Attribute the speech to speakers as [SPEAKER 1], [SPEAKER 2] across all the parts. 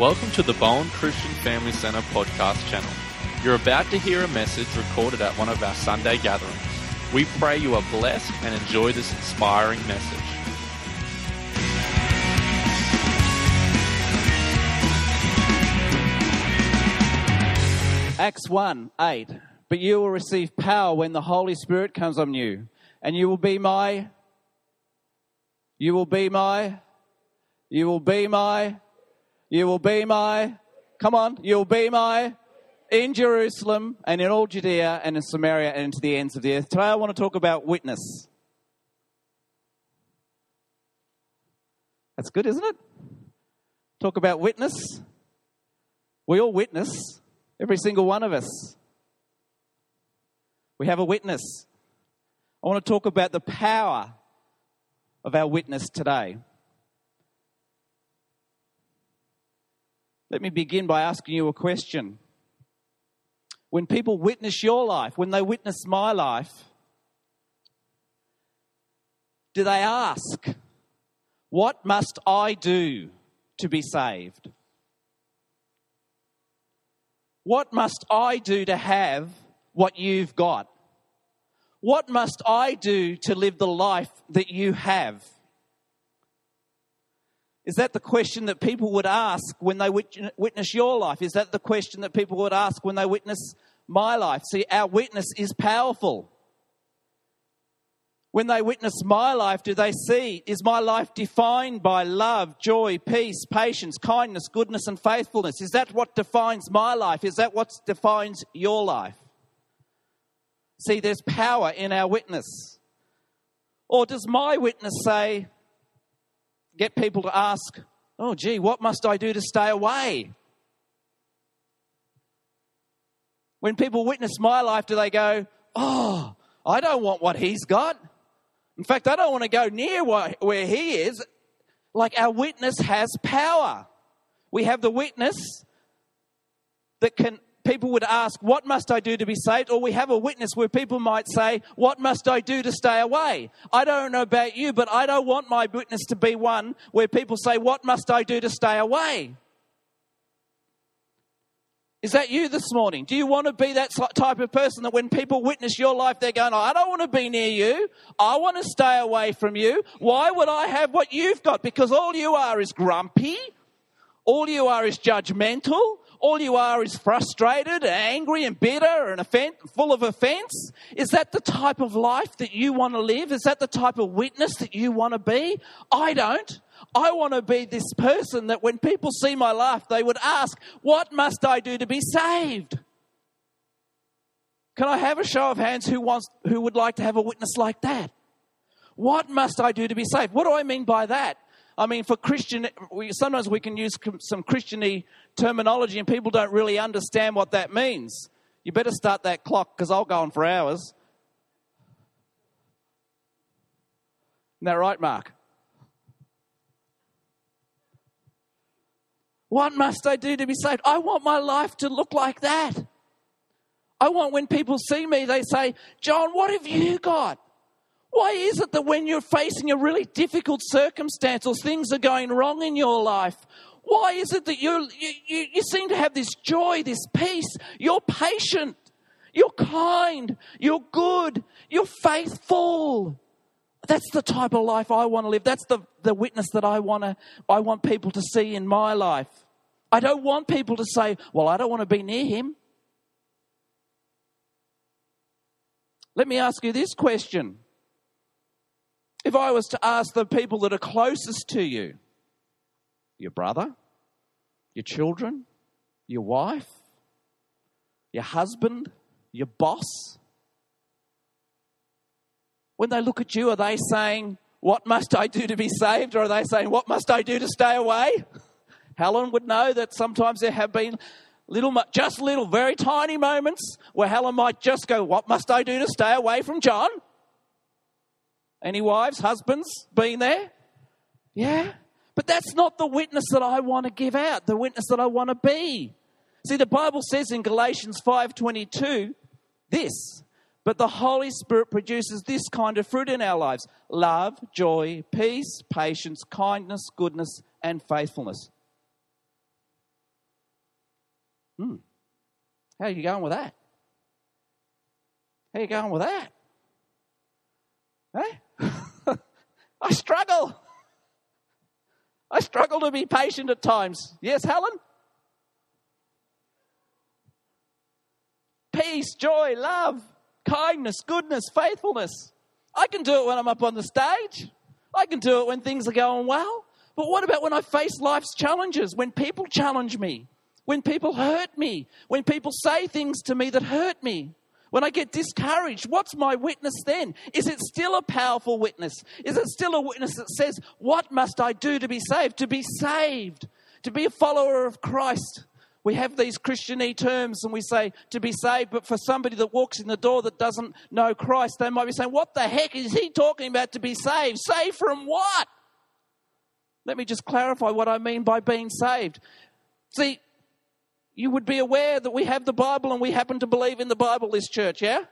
[SPEAKER 1] Welcome to the Bowen Christian Family Centre podcast channel. You're about to hear a message recorded at one of our Sunday gatherings. We pray you are blessed and enjoy this inspiring message.
[SPEAKER 2] Acts 1 8. But you will receive power when the Holy Spirit comes on you, and you will be my. You will be my. You will be my you will be my, come on, you'll be my in Jerusalem and in all Judea and in Samaria and to the ends of the earth. Today I want to talk about witness. That's good, isn't it? Talk about witness. We all witness, every single one of us. We have a witness. I want to talk about the power of our witness today. Let me begin by asking you a question. When people witness your life, when they witness my life, do they ask, What must I do to be saved? What must I do to have what you've got? What must I do to live the life that you have? Is that the question that people would ask when they witness your life? Is that the question that people would ask when they witness my life? See, our witness is powerful. When they witness my life, do they see, is my life defined by love, joy, peace, patience, kindness, goodness, and faithfulness? Is that what defines my life? Is that what defines your life? See, there's power in our witness. Or does my witness say, get people to ask, oh, gee, what must I do to stay away? When people witness my life, do they go, oh, I don't want what he's got? In fact, I don't want to go near where he is. Like our witness has power. We have the witness that can people would ask, What must I do to be saved? Or we have a witness where people might say, What must I do to stay away? I don't know about you, but I don't want my witness to be one where people say, What must I do to stay away? Is that you this morning? Do you want to be that type of person that when people witness your life, they're going, I don't want to be near you. I want to stay away from you. Why would I have what you've got? Because all you are is grumpy. All you are is judgmental all you are is frustrated, angry, and bitter, and full of offense? Is that the type of life that you want to live? Is that the type of witness that you want to be? I don't. I want to be this person that when people see my life, they would ask, What must I do to be saved? Can I have a show of hands who, wants, who would like to have a witness like that? What must I do to be saved? What do I mean by that? I mean, for Christian, we, sometimes we can use some Christiany terminology and people don't really understand what that means. You better start that clock because I'll go on for hours. Isn't that right, Mark? What must I do to be saved? I want my life to look like that. I want when people see me, they say, John, what have you got? Why is it that when you're facing a really difficult circumstance or things are going wrong in your life, why is it that you, you, you seem to have this joy, this peace? You're patient, you're kind, you're good, you're faithful. That's the type of life I want to live. That's the, the witness that I, wanna, I want people to see in my life. I don't want people to say, Well, I don't want to be near him. Let me ask you this question if I was to ask the people that are closest to you, your brother, your children, your wife, your husband, your boss, when they look at you, are they saying, What must I do to be saved? Or are they saying, What must I do to stay away? Helen would know that sometimes there have been little, just little, very tiny moments where Helen might just go, What must I do to stay away from John? Any wives, husbands been there? Yeah? But that's not the witness that I want to give out, the witness that I want to be. See, the Bible says in Galatians 5:22 this, but the Holy Spirit produces this kind of fruit in our lives: love, joy, peace, patience, kindness, goodness, and faithfulness. Hmm. How are you going with that? How are you going with that? Hey? I struggle. I struggle to be patient at times. Yes, Helen? Peace, joy, love, kindness, goodness, faithfulness. I can do it when I'm up on the stage. I can do it when things are going well. But what about when I face life's challenges? When people challenge me? When people hurt me? When people say things to me that hurt me? When I get discouraged, what's my witness then? Is it still a powerful witness? Is it still a witness that says, What must I do to be saved? To be saved, to be a follower of Christ. We have these Christianese terms and we say to be saved, but for somebody that walks in the door that doesn't know Christ, they might be saying, What the heck is he talking about to be saved? Saved from what? Let me just clarify what I mean by being saved. See, you would be aware that we have the Bible and we happen to believe in the Bible, this church, yeah?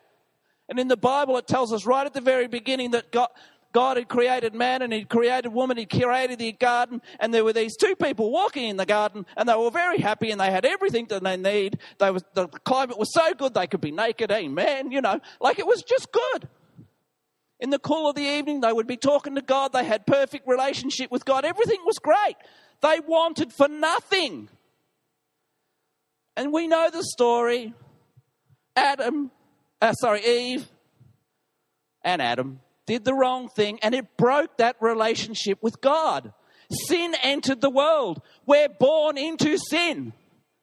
[SPEAKER 2] And in the Bible, it tells us right at the very beginning that God, God had created man and He'd created woman, He'd created the garden, and there were these two people walking in the garden, and they were very happy and they had everything that they need. They was, the climate was so good they could be naked, amen, you know, like it was just good. In the cool of the evening, they would be talking to God, they had perfect relationship with God, everything was great. They wanted for nothing. And we know the story Adam, uh, sorry, Eve and Adam did the wrong thing, and it broke that relationship with God. Sin entered the world. We're born into sin.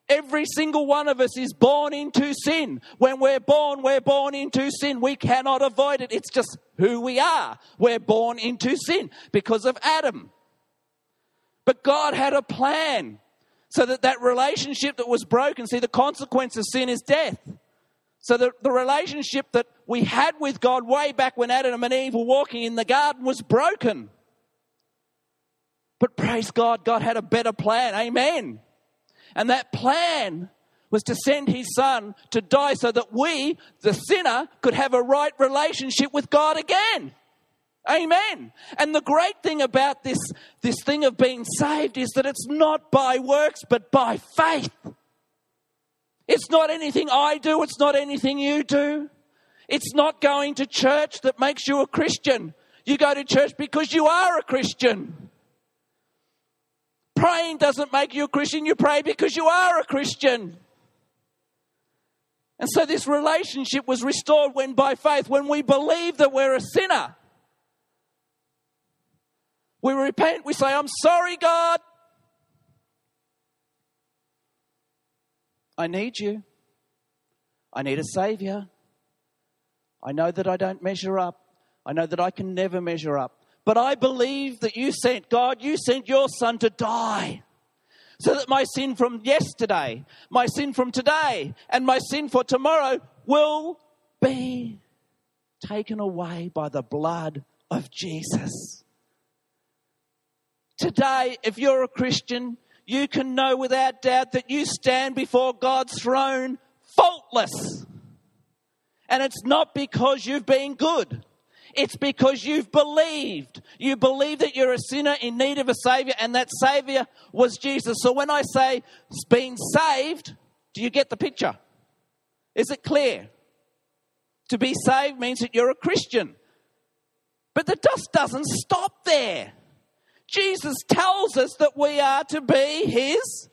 [SPEAKER 2] Every single one of us is born into sin. When we're born, we're born into sin. We cannot avoid it. It's just who we are. We're born into sin because of Adam. But God had a plan. So that that relationship that was broken, see, the consequence of sin is death. So the, the relationship that we had with God way back when Adam and Eve were walking in the garden was broken. But praise God, God had a better plan. Amen. And that plan was to send his son to die so that we, the sinner, could have a right relationship with God again. Amen. And the great thing about this, this thing of being saved is that it's not by works, but by faith. It's not anything I do, it's not anything you do. It's not going to church that makes you a Christian. You go to church because you are a Christian. Praying doesn't make you a Christian, you pray because you are a Christian. And so this relationship was restored when by faith, when we believe that we're a sinner we repent, we say, I'm sorry, God. I need you. I need a Savior. I know that I don't measure up. I know that I can never measure up. But I believe that you sent, God, you sent your Son to die so that my sin from yesterday, my sin from today, and my sin for tomorrow will be taken away by the blood of Jesus today, if you're a Christian, you can know without doubt that you stand before God's throne faultless. And it's not because you've been good. It's because you've believed. You believe that you're a sinner in need of a Savior, and that Savior was Jesus. So when I say being saved, do you get the picture? Is it clear? To be saved means that you're a Christian. But the dust doesn't stop there. Jesus tells us that we are to be His.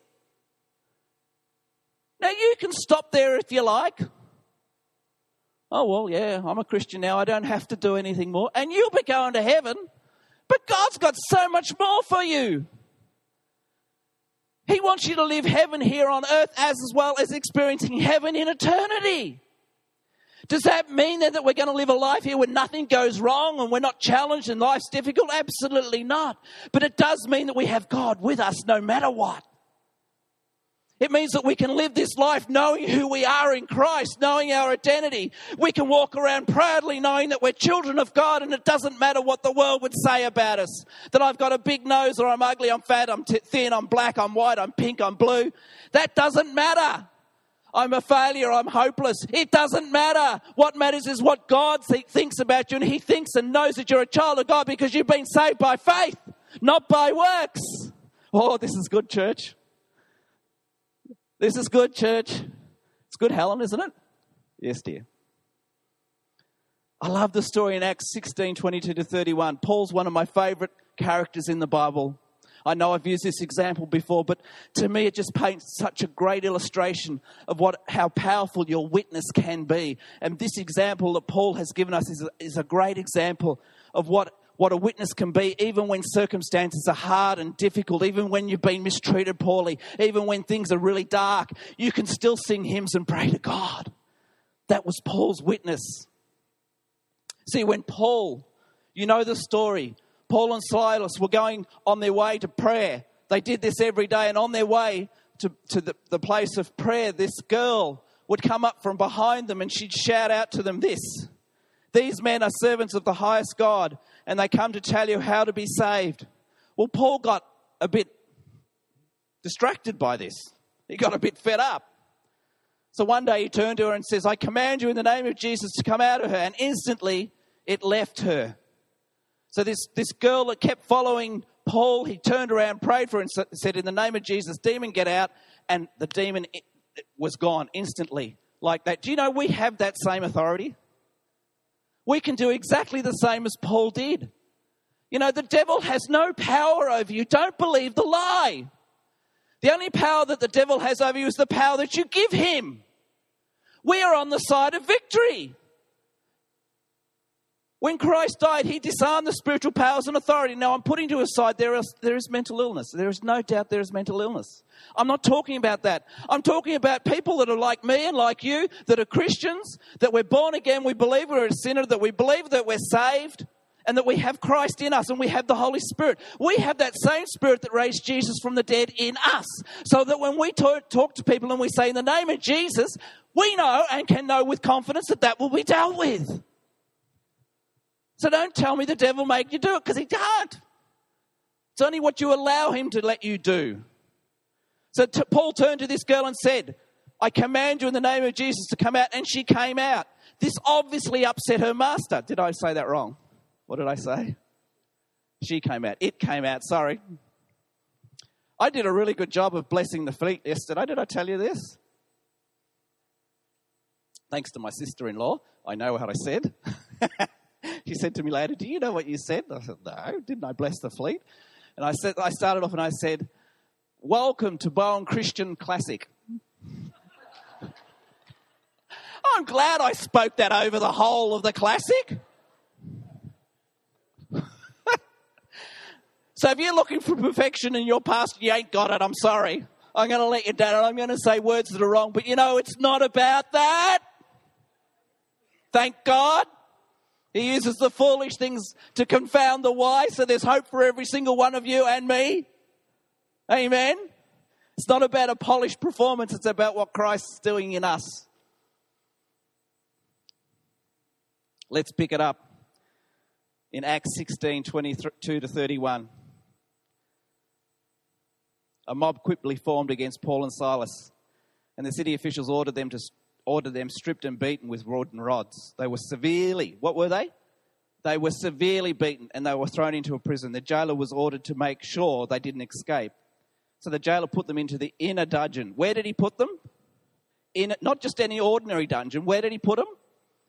[SPEAKER 2] Now, you can stop there if you like. Oh, well, yeah, I'm a Christian now. I don't have to do anything more. And you'll be going to heaven. But God's got so much more for you. He wants you to live heaven here on earth as well as experiencing heaven in eternity. Does that mean then that we're going to live a life here where nothing goes wrong and we're not challenged and life's difficult? Absolutely not. But it does mean that we have God with us no matter what. It means that we can live this life knowing who we are in Christ, knowing our identity. We can walk around proudly knowing that we're children of God and it doesn't matter what the world would say about us. That I've got a big nose or I'm ugly, I'm fat, I'm t- thin, I'm black, I'm white, I'm pink, I'm blue. That doesn't matter. I'm a failure. I'm hopeless. It doesn't matter. What matters is what God th- thinks about you, and He thinks and knows that you're a child of God because you've been saved by faith, not by works. Oh, this is good, church. This is good, church. It's good, Helen, isn't it? Yes, dear. I love the story in Acts 16 22 to 31. Paul's one of my favorite characters in the Bible. I know I've used this example before, but to me it just paints such a great illustration of what, how powerful your witness can be. And this example that Paul has given us is a, is a great example of what what a witness can be, even when circumstances are hard and difficult, even when you've been mistreated poorly, even when things are really dark, you can still sing hymns and pray to God. That was Paul's witness. See, when Paul, you know the story, Paul and Silas were going on their way to prayer. They did this every day, and on their way to, to the, the place of prayer, this girl would come up from behind them and she'd shout out to them this These men are servants of the highest God, and they come to tell you how to be saved. Well, Paul got a bit distracted by this, he got a bit fed up. So one day he turned to her and says, I command you in the name of Jesus to come out of her. And instantly it left her. So this, this girl that kept following Paul, he turned around, prayed for him, and said, In the name of Jesus, demon, get out. And the demon was gone instantly, like that. Do you know we have that same authority? We can do exactly the same as Paul did. You know, the devil has no power over you. Don't believe the lie. The only power that the devil has over you is the power that you give him. We are on the side of victory. When Christ died, he disarmed the spiritual powers and authority. Now, I'm putting to aside there is, there is mental illness. There is no doubt there is mental illness. I'm not talking about that. I'm talking about people that are like me and like you, that are Christians, that we're born again, we believe we're a sinner, that we believe that we're saved, and that we have Christ in us and we have the Holy Spirit. We have that same Spirit that raised Jesus from the dead in us. So that when we talk, talk to people and we say, in the name of Jesus, we know and can know with confidence that that will be dealt with. So don't tell me the devil made you do it because he can't. It's only what you allow him to let you do. So t- Paul turned to this girl and said, I command you in the name of Jesus to come out. And she came out. This obviously upset her master. Did I say that wrong? What did I say? She came out. It came out. Sorry. I did a really good job of blessing the fleet yesterday. Did I tell you this? Thanks to my sister in law. I know what I said. she said to me later, Do you know what you said? I said, No, didn't I bless the fleet? And I, said, I started off and I said, Welcome to Bowen Christian Classic. I'm glad I spoke that over the whole of the classic. so if you're looking for perfection in your past, you ain't got it. I'm sorry. I'm going to let you down and I'm going to say words that are wrong. But you know, it's not about that. Thank God. He uses the foolish things to confound the wise, so there's hope for every single one of you and me. Amen. It's not about a polished performance, it's about what Christ's doing in us. Let's pick it up in Acts 16 22 to 31. A mob quickly formed against Paul and Silas, and the city officials ordered them to ordered them stripped and beaten with wooden rods. They were severely, what were they? They were severely beaten and they were thrown into a prison. The jailer was ordered to make sure they didn't escape. So the jailer put them into the inner dungeon. Where did he put them? In not just any ordinary dungeon. Where did he put them?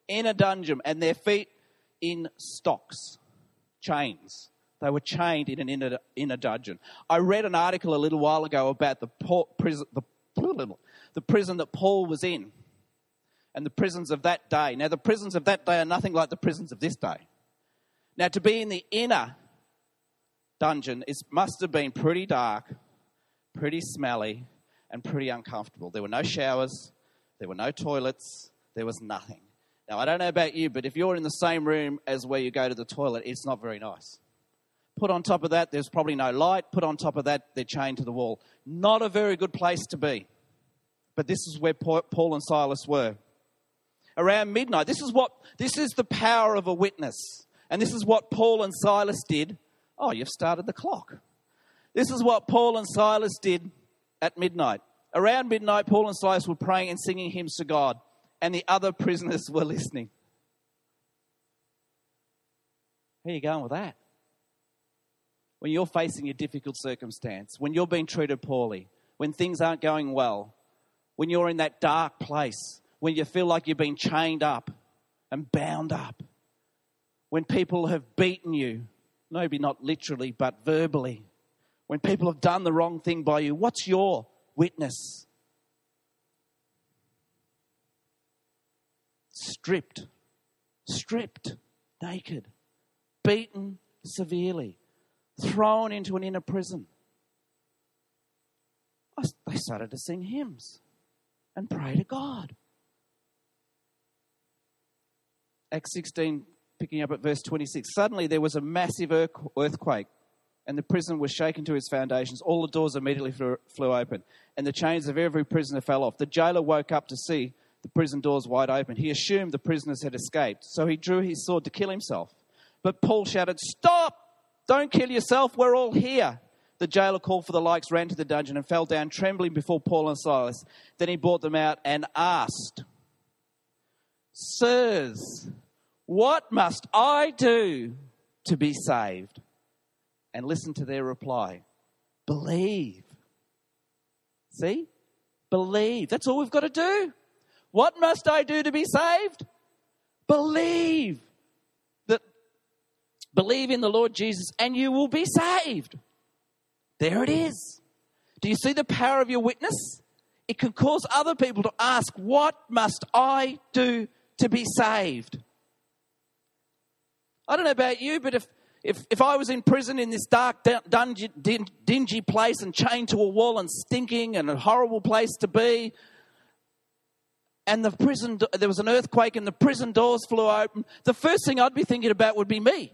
[SPEAKER 2] In a dungeon, and their feet in stocks, chains. They were chained in an inner, inner dungeon. I read an article a little while ago about the, prison, the, the prison that Paul was in and the prisons of that day. Now, the prisons of that day are nothing like the prisons of this day. Now, to be in the inner dungeon it must have been pretty dark, pretty smelly, and pretty uncomfortable. There were no showers, there were no toilets, there was nothing. Now, I don't know about you, but if you're in the same room as where you go to the toilet, it's not very nice. Put on top of that, there's probably no light. Put on top of that, they're chained to the wall. Not a very good place to be. But this is where Paul and Silas were around midnight. This is what this is the power of a witness. And this is what Paul and Silas did. Oh, you've started the clock. This is what Paul and Silas did at midnight. Around midnight, Paul and Silas were praying and singing hymns to God, and the other prisoners were listening. How are you going with that? When you're facing a difficult circumstance, when you're being treated poorly, when things aren't going well, when you're in that dark place, when you feel like you've been chained up and bound up, when people have beaten you, maybe not literally, but verbally, when people have done the wrong thing by you, what's your witness? Stripped, stripped, naked, beaten severely, thrown into an inner prison. They started to sing hymns and pray to God. Acts 16, picking up at verse 26. Suddenly there was a massive earthquake, and the prison was shaken to its foundations. All the doors immediately flew open, and the chains of every prisoner fell off. The jailer woke up to see the prison doors wide open. He assumed the prisoners had escaped, so he drew his sword to kill himself. But Paul shouted, Stop! Don't kill yourself, we're all here. The jailer called for the likes, ran to the dungeon, and fell down trembling before Paul and Silas. Then he brought them out and asked, Sirs, what must I do to be saved? And listen to their reply believe. See? Believe. That's all we've got to do. What must I do to be saved? Believe that believe in the Lord Jesus and you will be saved. There it is. Do you see the power of your witness? It can cause other people to ask, What must I do to be saved? I don't know about you, but if, if, if I was in prison in this dark, dungy, dingy place and chained to a wall and stinking and a horrible place to be, and the prison, there was an earthquake and the prison doors flew open, the first thing I'd be thinking about would be me.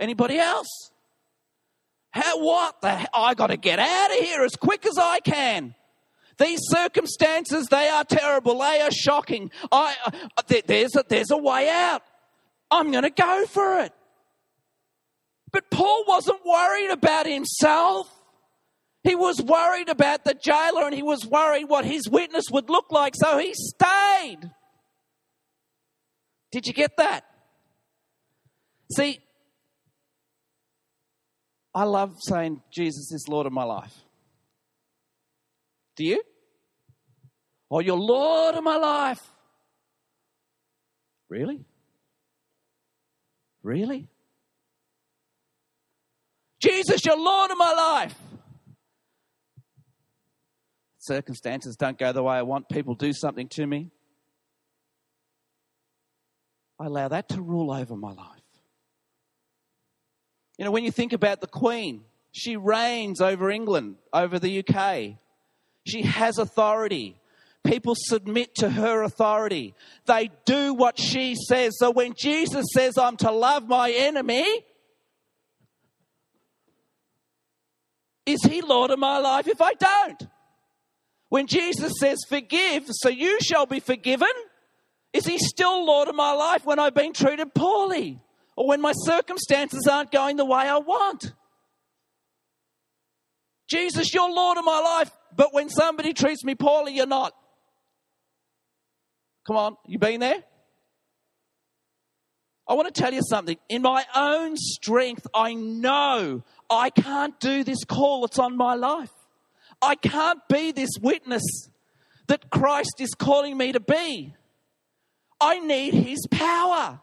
[SPEAKER 2] Anybody else? How what the? I got to get out of here as quick as I can. These circumstances, they are terrible. They are shocking. I, uh, there's, a, there's a way out. I'm going to go for it. But Paul wasn't worried about himself. He was worried about the jailer and he was worried what his witness would look like, so he stayed. Did you get that? See, I love saying Jesus is Lord of my life. Do you? Oh, you're Lord of my life. Really? Really? Jesus, you're Lord of my life. Circumstances don't go the way I want. People do something to me. I allow that to rule over my life. You know, when you think about the Queen, she reigns over England, over the UK, she has authority. People submit to her authority. They do what she says. So when Jesus says, I'm to love my enemy, is he Lord of my life if I don't? When Jesus says, Forgive, so you shall be forgiven, is he still Lord of my life when I've been treated poorly or when my circumstances aren't going the way I want? Jesus, you're Lord of my life but when somebody treats me poorly, you're not. Come on, you been there? I want to tell you something. In my own strength, I know I can't do this call that's on my life. I can't be this witness that Christ is calling me to be. I need His power.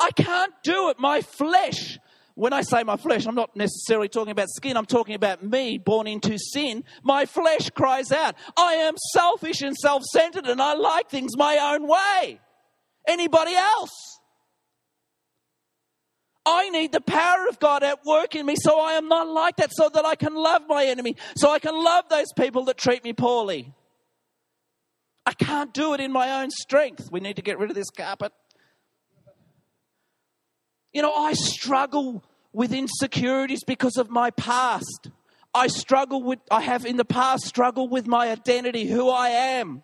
[SPEAKER 2] I can't do it. My flesh, when I say my flesh, I'm not necessarily talking about skin, I'm talking about me born into sin. My flesh cries out, I am selfish and self centered, and I like things my own way. Anybody else? I need the power of God at work in me so I am not like that, so that I can love my enemy, so I can love those people that treat me poorly. I can't do it in my own strength. We need to get rid of this carpet. You know, I struggle with insecurities because of my past. I struggle with, I have in the past struggled with my identity, who I am.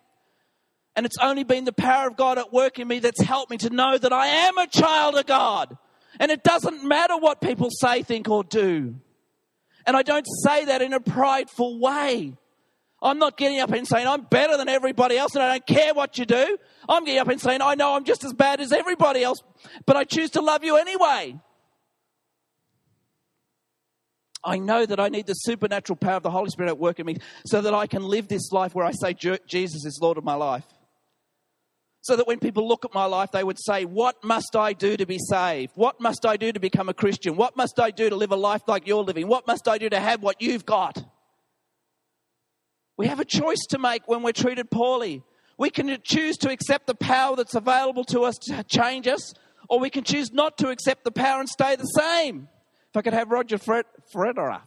[SPEAKER 2] And it's only been the power of God at work in me that's helped me to know that I am a child of God. And it doesn't matter what people say, think, or do. And I don't say that in a prideful way. I'm not getting up and saying, I'm better than everybody else and I don't care what you do. I'm getting up and saying, I know I'm just as bad as everybody else, but I choose to love you anyway. I know that I need the supernatural power of the Holy Spirit at work in me so that I can live this life where I say, Jesus is Lord of my life. So that when people look at my life, they would say, What must I do to be saved? What must I do to become a Christian? What must I do to live a life like you're living? What must I do to have what you've got? We have a choice to make when we're treated poorly. We can choose to accept the power that's available to us to change us, or we can choose not to accept the power and stay the same. If I could have Roger Fred, Fredera,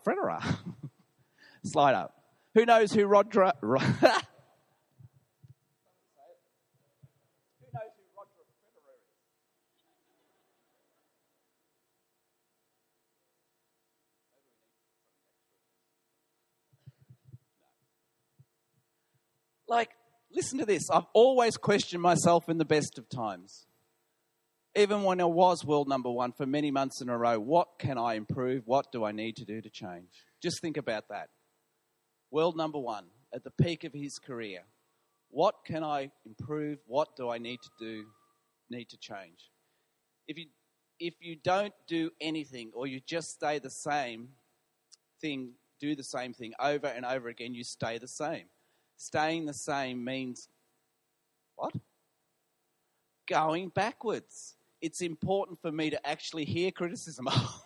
[SPEAKER 2] slide up. Who knows who Roger? Ro- like, listen to this. I've always questioned myself in the best of times even when I was world number one for many months in a row, what can I improve? What do I need to do to change? Just think about that. World number one at the peak of his career. What can I improve? What do I need to do? Need to change. If you if you don't do anything or you just stay the same thing, do the same thing over and over again, you stay the same. Staying the same means what? Going backwards it's important for me to actually hear criticism. Oh,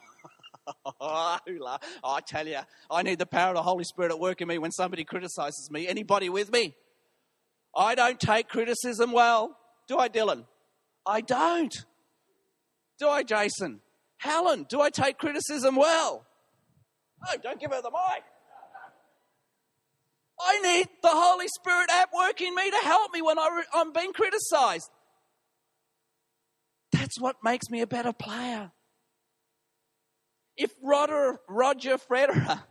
[SPEAKER 2] I tell you, I need the power of the Holy Spirit at work in me when somebody criticizes me. Anybody with me? I don't take criticism well. Do I, Dylan? I don't. Do I, Jason? Helen, do I take criticism well? No, don't give her the mic. I need the Holy Spirit at work in me to help me when I am being criticized. That's what makes me a better player. If Roger, Roger Federer,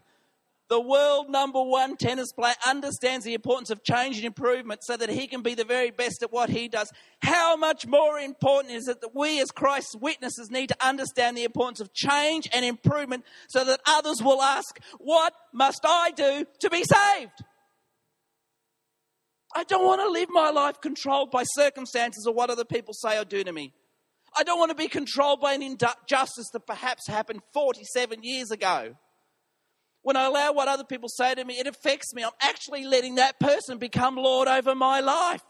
[SPEAKER 2] the world number one tennis player, understands the importance of change and improvement so that he can be the very best at what he does, how much more important is it that we as Christ's witnesses need to understand the importance of change and improvement so that others will ask, What must I do to be saved? I don't want to live my life controlled by circumstances or what other people say or do to me. I don't want to be controlled by an injustice that perhaps happened 47 years ago. When I allow what other people say to me, it affects me. I'm actually letting that person become Lord over my life.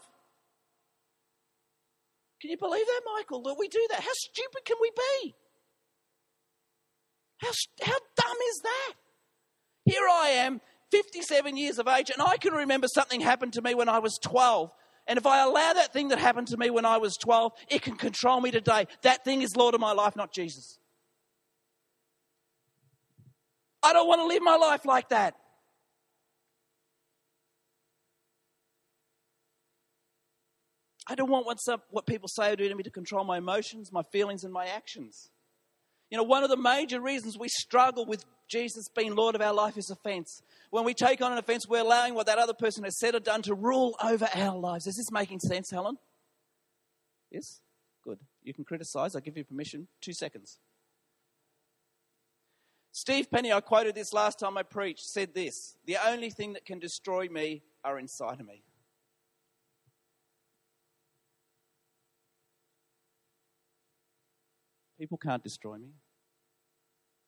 [SPEAKER 2] Can you believe that, Michael? That we do that? How stupid can we be? How, how dumb is that? Here I am, 57 years of age, and I can remember something happened to me when I was 12 and if I allow that thing that happened to me when I was 12, it can control me today. That thing is Lord of my life, not Jesus. I don't want to live my life like that. I don't want what people say or do to me to control my emotions, my feelings, and my actions. You know, one of the major reasons we struggle with Jesus being Lord of our life is offense. When we take on an offense, we're allowing what that other person has said or done to rule over our lives. Is this making sense, Helen? Yes? Good. You can criticize. I give you permission. Two seconds. Steve Penny, I quoted this last time I preached, said this The only thing that can destroy me are inside of me. People can't destroy me.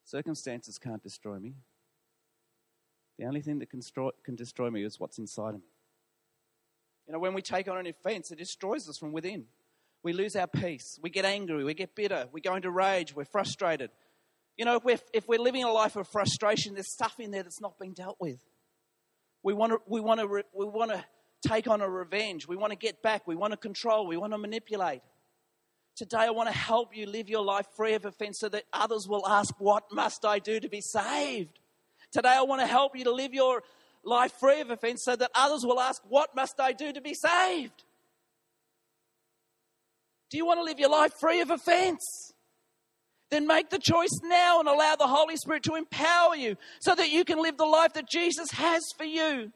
[SPEAKER 2] Circumstances can't destroy me. The only thing that can destroy, can destroy me is what's inside of me. You know, when we take on an offense, it destroys us from within. We lose our peace. We get angry. We get bitter. We go into rage. We're frustrated. You know, if we're, if we're living a life of frustration, there's stuff in there that's not being dealt with. We want to, we want to, we want to take on a revenge. We want to get back. We want to control. We want to manipulate. Today, I want to help you live your life free of offense so that others will ask, What must I do to be saved? Today, I want to help you to live your life free of offense so that others will ask, What must I do to be saved? Do you want to live your life free of offense? Then make the choice now and allow the Holy Spirit to empower you so that you can live the life that Jesus has for you.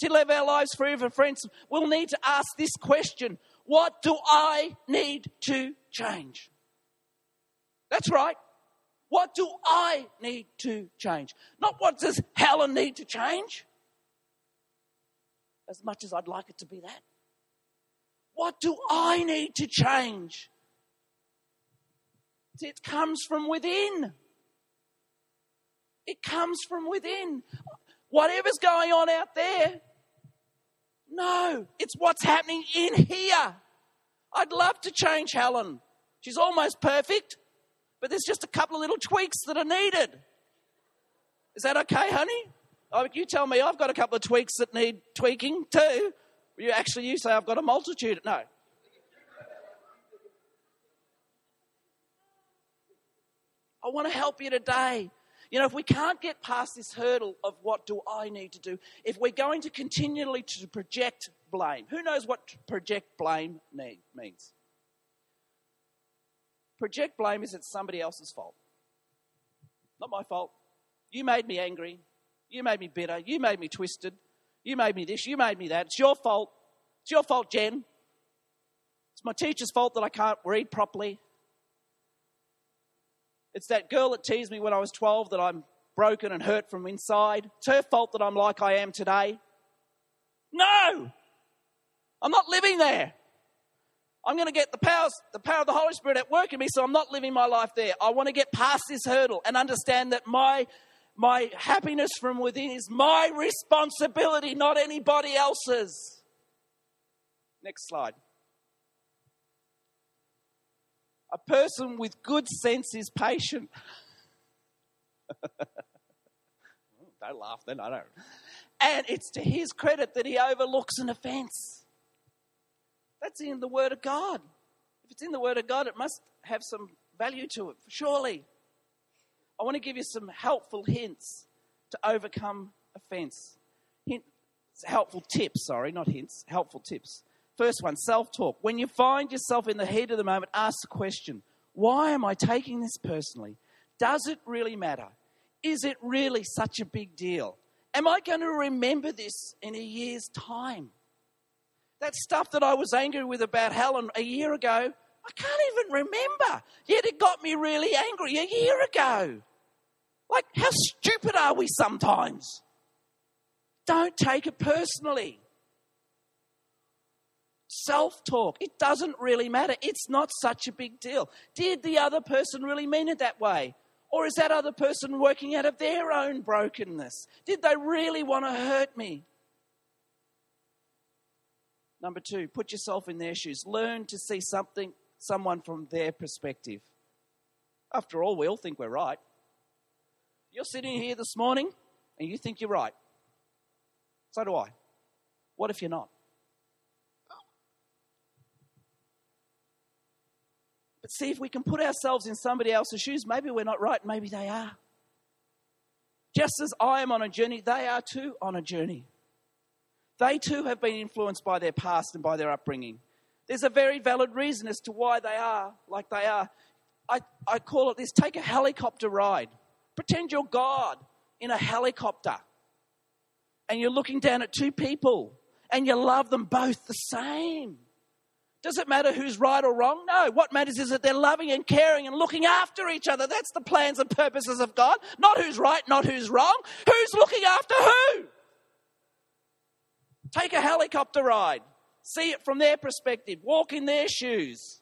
[SPEAKER 2] To live our lives free of offense, we'll need to ask this question what do I need to change? That's right. What do I need to change? Not what does Helen need to change? As much as I'd like it to be that. What do I need to change? It comes from within. It comes from within. Whatever's going on out there, no, it's what's happening in here. I'd love to change Helen. She's almost perfect, but there's just a couple of little tweaks that are needed. Is that okay, honey? Oh, you tell me I've got a couple of tweaks that need tweaking too. You actually you say I've got a multitude. No. I want to help you today you know, if we can't get past this hurdle of what do I need to do, if we're going to continually to project blame, who knows what project blame means? Project blame is it's somebody else's fault. Not my fault. You made me angry. You made me bitter. You made me twisted. You made me this. You made me that. It's your fault. It's your fault, Jen. It's my teacher's fault that I can't read properly. It's that girl that teased me when I was 12 that I'm broken and hurt from inside. It's her fault that I'm like I am today. No! I'm not living there. I'm going to get the, powers, the power of the Holy Spirit at work in me, so I'm not living my life there. I want to get past this hurdle and understand that my, my happiness from within is my responsibility, not anybody else's. Next slide. A person with good sense is patient. don't laugh then, I don't. And it's to his credit that he overlooks an offense. That's in the Word of God. If it's in the Word of God, it must have some value to it, surely. I want to give you some helpful hints to overcome offense. Hint, helpful tips, sorry, not hints, helpful tips. First one, self talk. When you find yourself in the heat of the moment, ask the question why am I taking this personally? Does it really matter? Is it really such a big deal? Am I going to remember this in a year's time? That stuff that I was angry with about Helen a year ago, I can't even remember. Yet it got me really angry a year ago. Like, how stupid are we sometimes? Don't take it personally self talk. It doesn't really matter. It's not such a big deal. Did the other person really mean it that way? Or is that other person working out of their own brokenness? Did they really want to hurt me? Number two, put yourself in their shoes. Learn to see something, someone from their perspective. After all, we all think we're right. You're sitting here this morning and you think you're right. So do I. What if you're not? But see if we can put ourselves in somebody else's shoes. Maybe we're not right, maybe they are. Just as I am on a journey, they are too on a journey. They too have been influenced by their past and by their upbringing. There's a very valid reason as to why they are like they are. I, I call it this take a helicopter ride. Pretend you're God in a helicopter and you're looking down at two people and you love them both the same. Does it matter who's right or wrong? No. What matters is that they're loving and caring and looking after each other. That's the plans and purposes of God. Not who's right, not who's wrong. Who's looking after who? Take a helicopter ride. See it from their perspective. Walk in their shoes.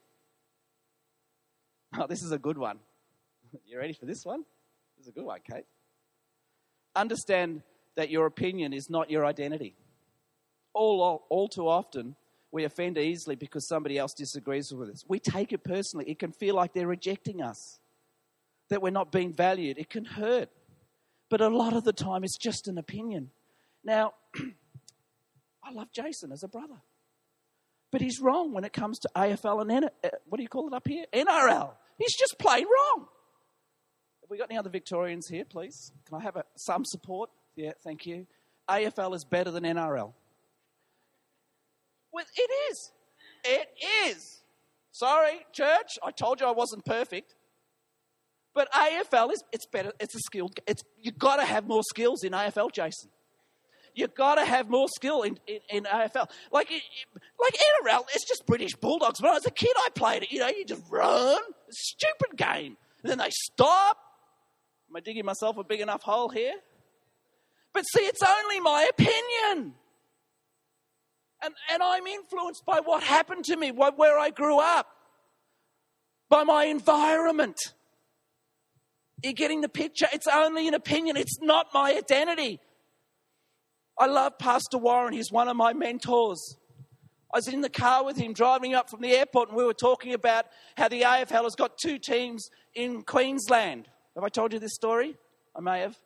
[SPEAKER 2] Oh, this is a good one. You ready for this one? This is a good one, Kate. Understand that your opinion is not your identity. All, all, all too often, we offend easily because somebody else disagrees with us. We take it personally. It can feel like they're rejecting us, that we're not being valued. It can hurt. But a lot of the time, it's just an opinion. Now, I love Jason as a brother. But he's wrong when it comes to AFL and N- uh, what do you call it up here? NRL. He's just plain wrong. Have we got any other Victorians here, please? Can I have a, some support? Yeah, thank you. AFL is better than NRL. Well, it is. It is. Sorry, church, I told you I wasn't perfect. But AFL is it's better, it's a skilled it's you've got to have more skills in AFL, Jason. You've got to have more skill in, in, in AFL. Like in like NRL, it's just British Bulldogs. When I was a kid, I played it. You know, you just run. Stupid game. And then they stop. Am I digging myself a big enough hole here? But see, it's only my opinion. And, and I'm influenced by what happened to me, where I grew up, by my environment. You're getting the picture? It's only an opinion, it's not my identity. I love Pastor Warren, he's one of my mentors. I was in the car with him driving up from the airport, and we were talking about how the AFL has got two teams in Queensland. Have I told you this story? I may have.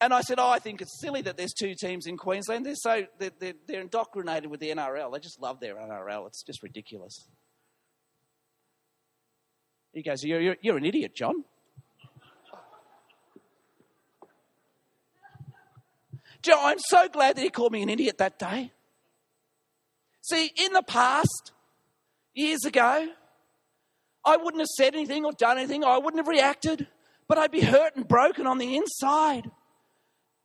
[SPEAKER 2] And I said, Oh, I think it's silly that there's two teams in Queensland. They're so they're, they're, they're, indoctrinated with the NRL. They just love their NRL. It's just ridiculous. He goes, You're, you're, you're an idiot, John. Joe, I'm so glad that he called me an idiot that day. See, in the past, years ago, I wouldn't have said anything or done anything. I wouldn't have reacted, but I'd be hurt and broken on the inside.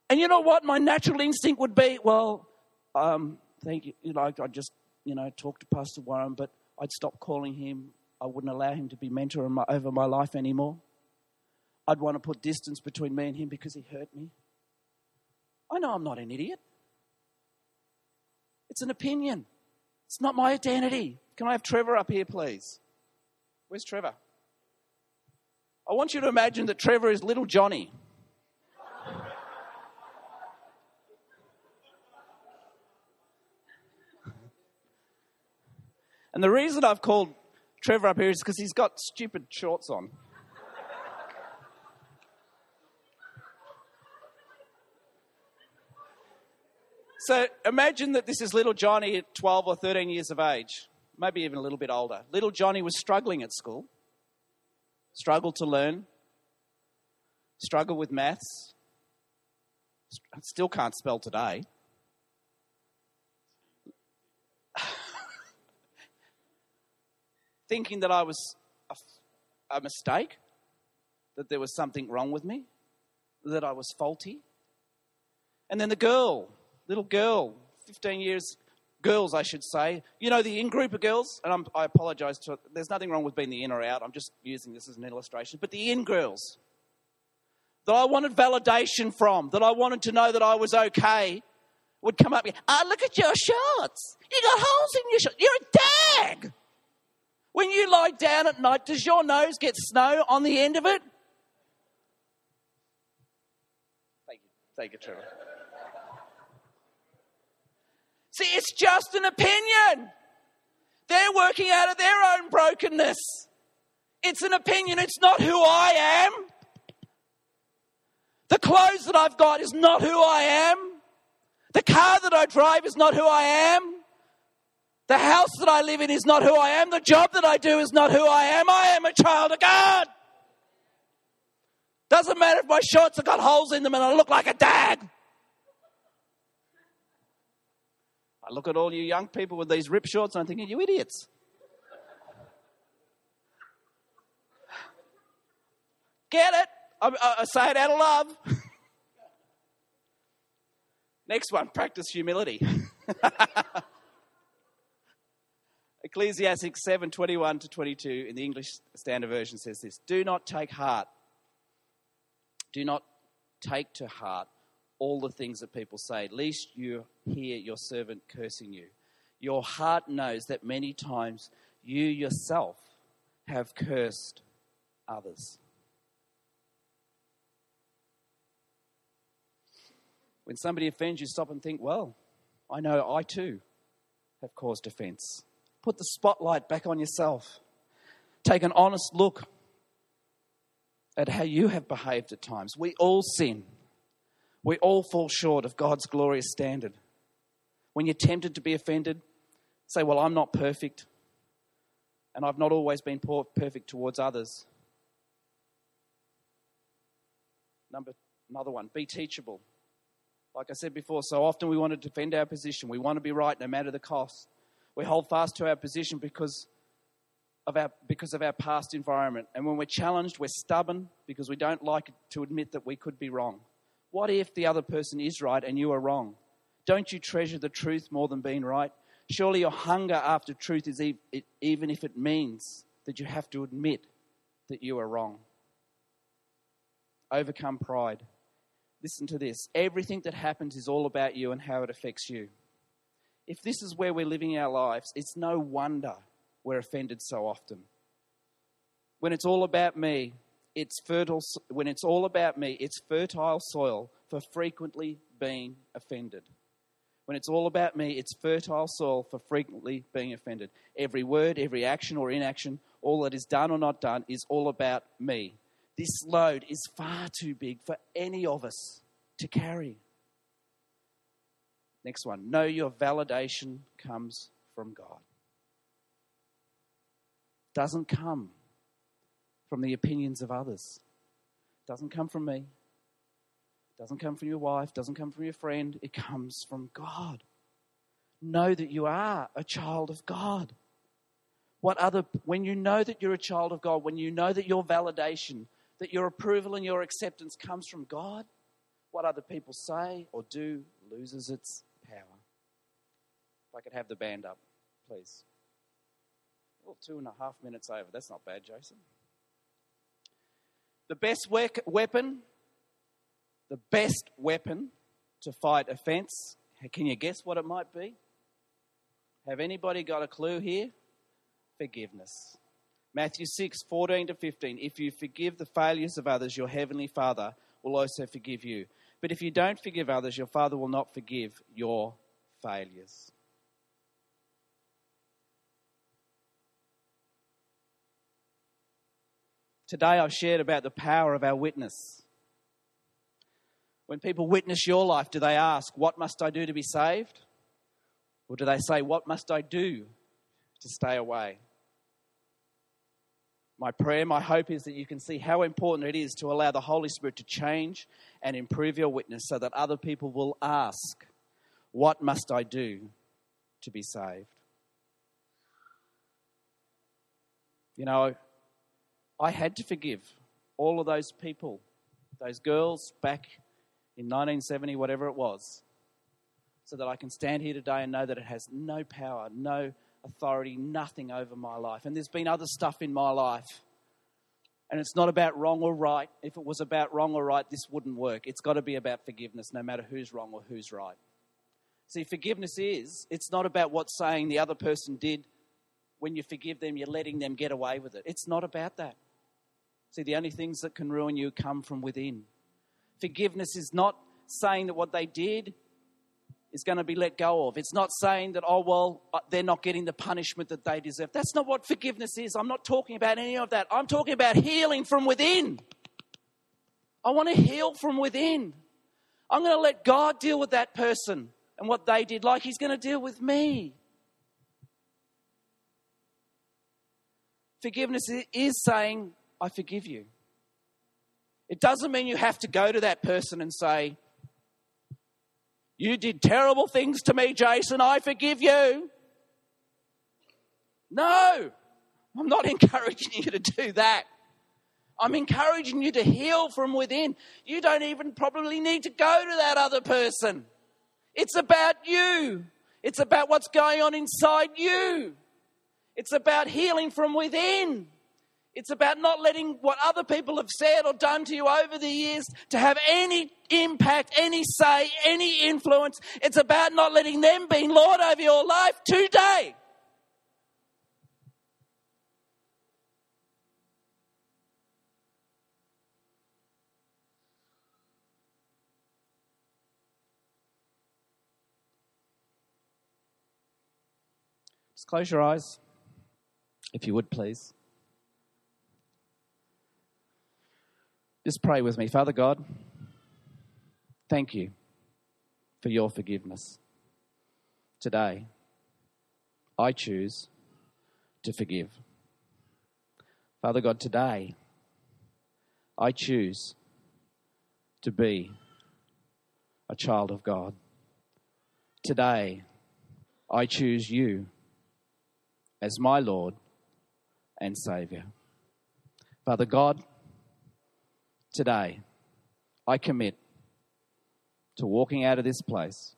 [SPEAKER 2] And you know what? My natural instinct would be, well, um, thank you. you know, I'd just, you know, talk to Pastor Warren, but I'd stop calling him. I wouldn't allow him to be mentor my, over my life anymore. I'd want to put distance between me and him because he hurt me. I know I'm not an idiot. It's an opinion. It's not my identity. Can I have Trevor up here, please? Where's Trevor? I want you to imagine that Trevor is little Johnny. And the reason I've called Trevor up here is because he's got stupid shorts on. so imagine that this is little Johnny at 12 or 13 years of age, maybe even a little bit older. Little Johnny was struggling at school, struggled to learn, struggled with maths, still can't spell today. thinking that I was a, a mistake, that there was something wrong with me, that I was faulty. And then the girl, little girl, 15 years, girls, I should say, you know, the in group of girls, and I'm, i apologize to, there's nothing wrong with being the in or out, I'm just using this as an illustration, but the in girls that I wanted validation from, that I wanted to know that I was okay, would come up and ah, oh, look at your shorts. You got holes in your shorts. You're a dag. When you lie down at night, does your nose get snow on the end of it? Thank you, thank you Trevor. See, it's just an opinion. They're working out of their own brokenness. It's an opinion, it's not who I am. The clothes that I've got is not who I am. The car that I drive is not who I am. The house that I live in is not who I am. The job that I do is not who I am. I am a child of God. Doesn't matter if my shorts have got holes in them and I look like a dad. I look at all you young people with these rip shorts and I'm thinking, you idiots. Get it? I, I, I say it out of love. Next one practice humility. Ecclesiastes 7 21 to 22 in the English Standard Version says this Do not take heart. Do not take to heart all the things that people say, lest you hear your servant cursing you. Your heart knows that many times you yourself have cursed others. When somebody offends you, stop and think, well, I know I too have caused offense. Put the spotlight back on yourself. Take an honest look at how you have behaved at times. We all sin. We all fall short of God's glorious standard. When you're tempted to be offended, say, Well, I'm not perfect, and I've not always been perfect towards others. Number, another one be teachable. Like I said before, so often we want to defend our position, we want to be right no matter the cost. We hold fast to our position because of our, because of our past environment. And when we're challenged, we're stubborn because we don't like to admit that we could be wrong. What if the other person is right and you are wrong? Don't you treasure the truth more than being right? Surely your hunger after truth is e- it, even if it means that you have to admit that you are wrong. Overcome pride. Listen to this everything that happens is all about you and how it affects you if this is where we're living our lives, it's no wonder we're offended so often. When it's all about me, it's fertile, when it's all about me, it's fertile soil for frequently being offended. When it's all about me, it's fertile soil for frequently being offended. Every word, every action or inaction, all that is done or not done is all about me. This load is far too big for any of us to carry. Next one know your validation comes from God. Doesn't come from the opinions of others. Doesn't come from me. Doesn't come from your wife. Doesn't come from your friend. It comes from God. Know that you are a child of God. What other, when you know that you're a child of God, when you know that your validation, that your approval and your acceptance comes from God, what other people say or do loses its if I could have the band up, please. Oh, two and a half minutes over. That's not bad, Jason. The best we- weapon, the best weapon to fight offense. Can you guess what it might be? Have anybody got a clue here? Forgiveness. Matthew 6, 14 to 15. If you forgive the failures of others, your heavenly Father will also forgive you. But if you don't forgive others, your Father will not forgive your failures. Today I've shared about the power of our witness. When people witness your life, do they ask, What must I do to be saved? Or do they say, What must I do to stay away? My prayer, my hope is that you can see how important it is to allow the Holy Spirit to change and improve your witness so that other people will ask, What must I do to be saved? You know, I had to forgive all of those people, those girls back in 1970, whatever it was, so that I can stand here today and know that it has no power, no authority, nothing over my life. And there's been other stuff in my life. And it's not about wrong or right. If it was about wrong or right, this wouldn't work. It's got to be about forgiveness, no matter who's wrong or who's right. See, forgiveness is, it's not about what saying the other person did. When you forgive them, you're letting them get away with it. It's not about that. See, the only things that can ruin you come from within. Forgiveness is not saying that what they did is going to be let go of. It's not saying that, oh, well, uh, they're not getting the punishment that they deserve. That's not what forgiveness is. I'm not talking about any of that. I'm talking about healing from within. I want to heal from within. I'm going to let God deal with that person and what they did, like He's going to deal with me. Forgiveness is saying, I forgive you. It doesn't mean you have to go to that person and say, You did terrible things to me, Jason. I forgive you. No, I'm not encouraging you to do that. I'm encouraging you to heal from within. You don't even probably need to go to that other person. It's about you, it's about what's going on inside you, it's about healing from within. It's about not letting what other people have said or done to you over the years to have any impact, any say, any influence. It's about not letting them be Lord over your life today. Just close your eyes, if you would please. Just pray with me. Father God, thank you for your forgiveness. Today, I choose to forgive. Father God, today, I choose to be a child of God. Today, I choose you as my Lord and Savior. Father God, today, I commit to walking out of this place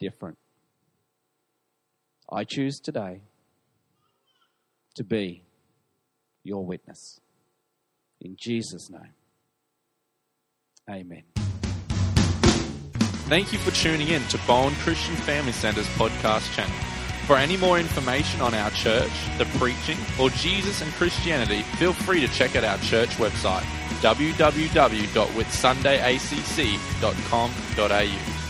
[SPEAKER 2] different. I choose today to be your witness. In Jesus' name, amen.
[SPEAKER 1] Thank you for tuning in to Bowen Christian Family Centers podcast channel. For any more information on our church, the preaching, or Jesus and Christianity, feel free to check out our church website www.whitsundayacc.com.au.